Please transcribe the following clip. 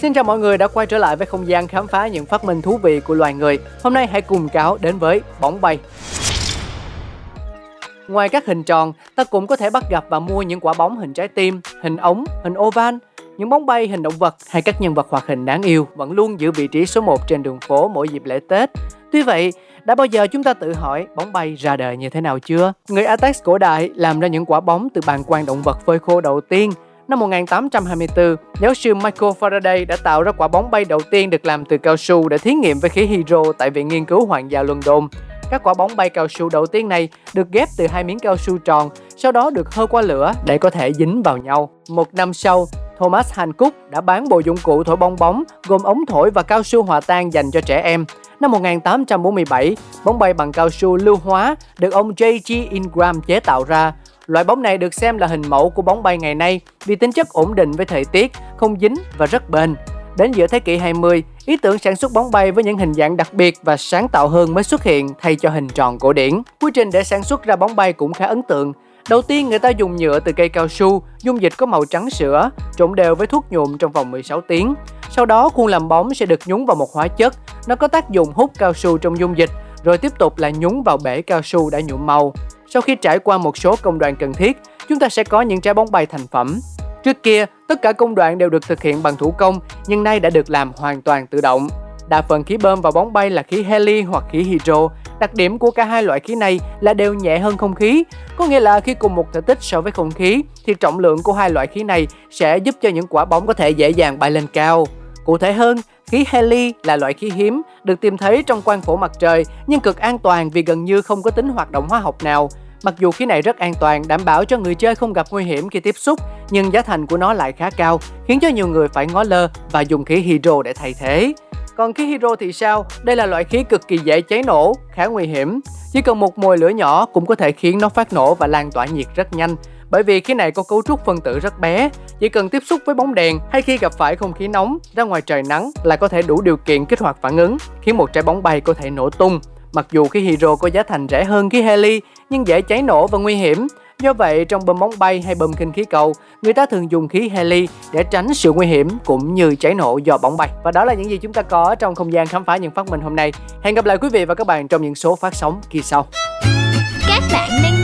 Xin chào mọi người đã quay trở lại với không gian khám phá những phát minh thú vị của loài người. Hôm nay hãy cùng cáo đến với bóng bay. Ngoài các hình tròn, ta cũng có thể bắt gặp và mua những quả bóng hình trái tim, hình ống, hình oval, những bóng bay hình động vật hay các nhân vật hoạt hình đáng yêu vẫn luôn giữ vị trí số 1 trên đường phố mỗi dịp lễ Tết. Tuy vậy, đã bao giờ chúng ta tự hỏi bóng bay ra đời như thế nào chưa? Người Aztec cổ đại làm ra những quả bóng từ bàn quang động vật phơi khô đầu tiên Năm 1824, giáo sư Michael Faraday đã tạo ra quả bóng bay đầu tiên được làm từ cao su để thí nghiệm với khí hydro tại Viện Nghiên cứu Hoàng gia London. Các quả bóng bay cao su đầu tiên này được ghép từ hai miếng cao su tròn, sau đó được hơ qua lửa để có thể dính vào nhau. Một năm sau, Thomas Hancock đã bán bộ dụng cụ thổi bong bóng gồm ống thổi và cao su hòa tan dành cho trẻ em. Năm 1847, bóng bay bằng cao su lưu hóa được ông J.G. Ingram chế tạo ra. Loại bóng này được xem là hình mẫu của bóng bay ngày nay vì tính chất ổn định với thời tiết, không dính và rất bền. Đến giữa thế kỷ 20, ý tưởng sản xuất bóng bay với những hình dạng đặc biệt và sáng tạo hơn mới xuất hiện thay cho hình tròn cổ điển. Quy trình để sản xuất ra bóng bay cũng khá ấn tượng. Đầu tiên người ta dùng nhựa từ cây cao su, dung dịch có màu trắng sữa, trộn đều với thuốc nhuộm trong vòng 16 tiếng. Sau đó khuôn làm bóng sẽ được nhúng vào một hóa chất, nó có tác dụng hút cao su trong dung dịch, rồi tiếp tục là nhúng vào bể cao su đã nhuộm màu. Sau khi trải qua một số công đoạn cần thiết, chúng ta sẽ có những trái bóng bay thành phẩm. Trước kia, tất cả công đoạn đều được thực hiện bằng thủ công, nhưng nay đã được làm hoàn toàn tự động. Đa phần khí bơm vào bóng bay là khí heli hoặc khí hydro. Đặc điểm của cả hai loại khí này là đều nhẹ hơn không khí, có nghĩa là khi cùng một thể tích so với không khí thì trọng lượng của hai loại khí này sẽ giúp cho những quả bóng có thể dễ dàng bay lên cao. Cụ thể hơn, khí heli là loại khí hiếm, được tìm thấy trong quang phổ mặt trời nhưng cực an toàn vì gần như không có tính hoạt động hóa học nào. Mặc dù khí này rất an toàn, đảm bảo cho người chơi không gặp nguy hiểm khi tiếp xúc, nhưng giá thành của nó lại khá cao, khiến cho nhiều người phải ngó lơ và dùng khí hydro để thay thế. Còn khí hydro thì sao? Đây là loại khí cực kỳ dễ cháy nổ, khá nguy hiểm. Chỉ cần một mồi lửa nhỏ cũng có thể khiến nó phát nổ và lan tỏa nhiệt rất nhanh. Bởi vì khí này có cấu trúc phân tử rất bé, chỉ cần tiếp xúc với bóng đèn hay khi gặp phải không khí nóng ra ngoài trời nắng là có thể đủ điều kiện kích hoạt phản ứng, khiến một trái bóng bay có thể nổ tung. Mặc dù khí hydro có giá thành rẻ hơn khí heli nhưng dễ cháy nổ và nguy hiểm. Do vậy, trong bơm bóng bay hay bơm kinh khí cầu, người ta thường dùng khí heli để tránh sự nguy hiểm cũng như cháy nổ do bóng bay. Và đó là những gì chúng ta có trong không gian khám phá những phát minh hôm nay. Hẹn gặp lại quý vị và các bạn trong những số phát sóng kỳ sau. Các bạn đang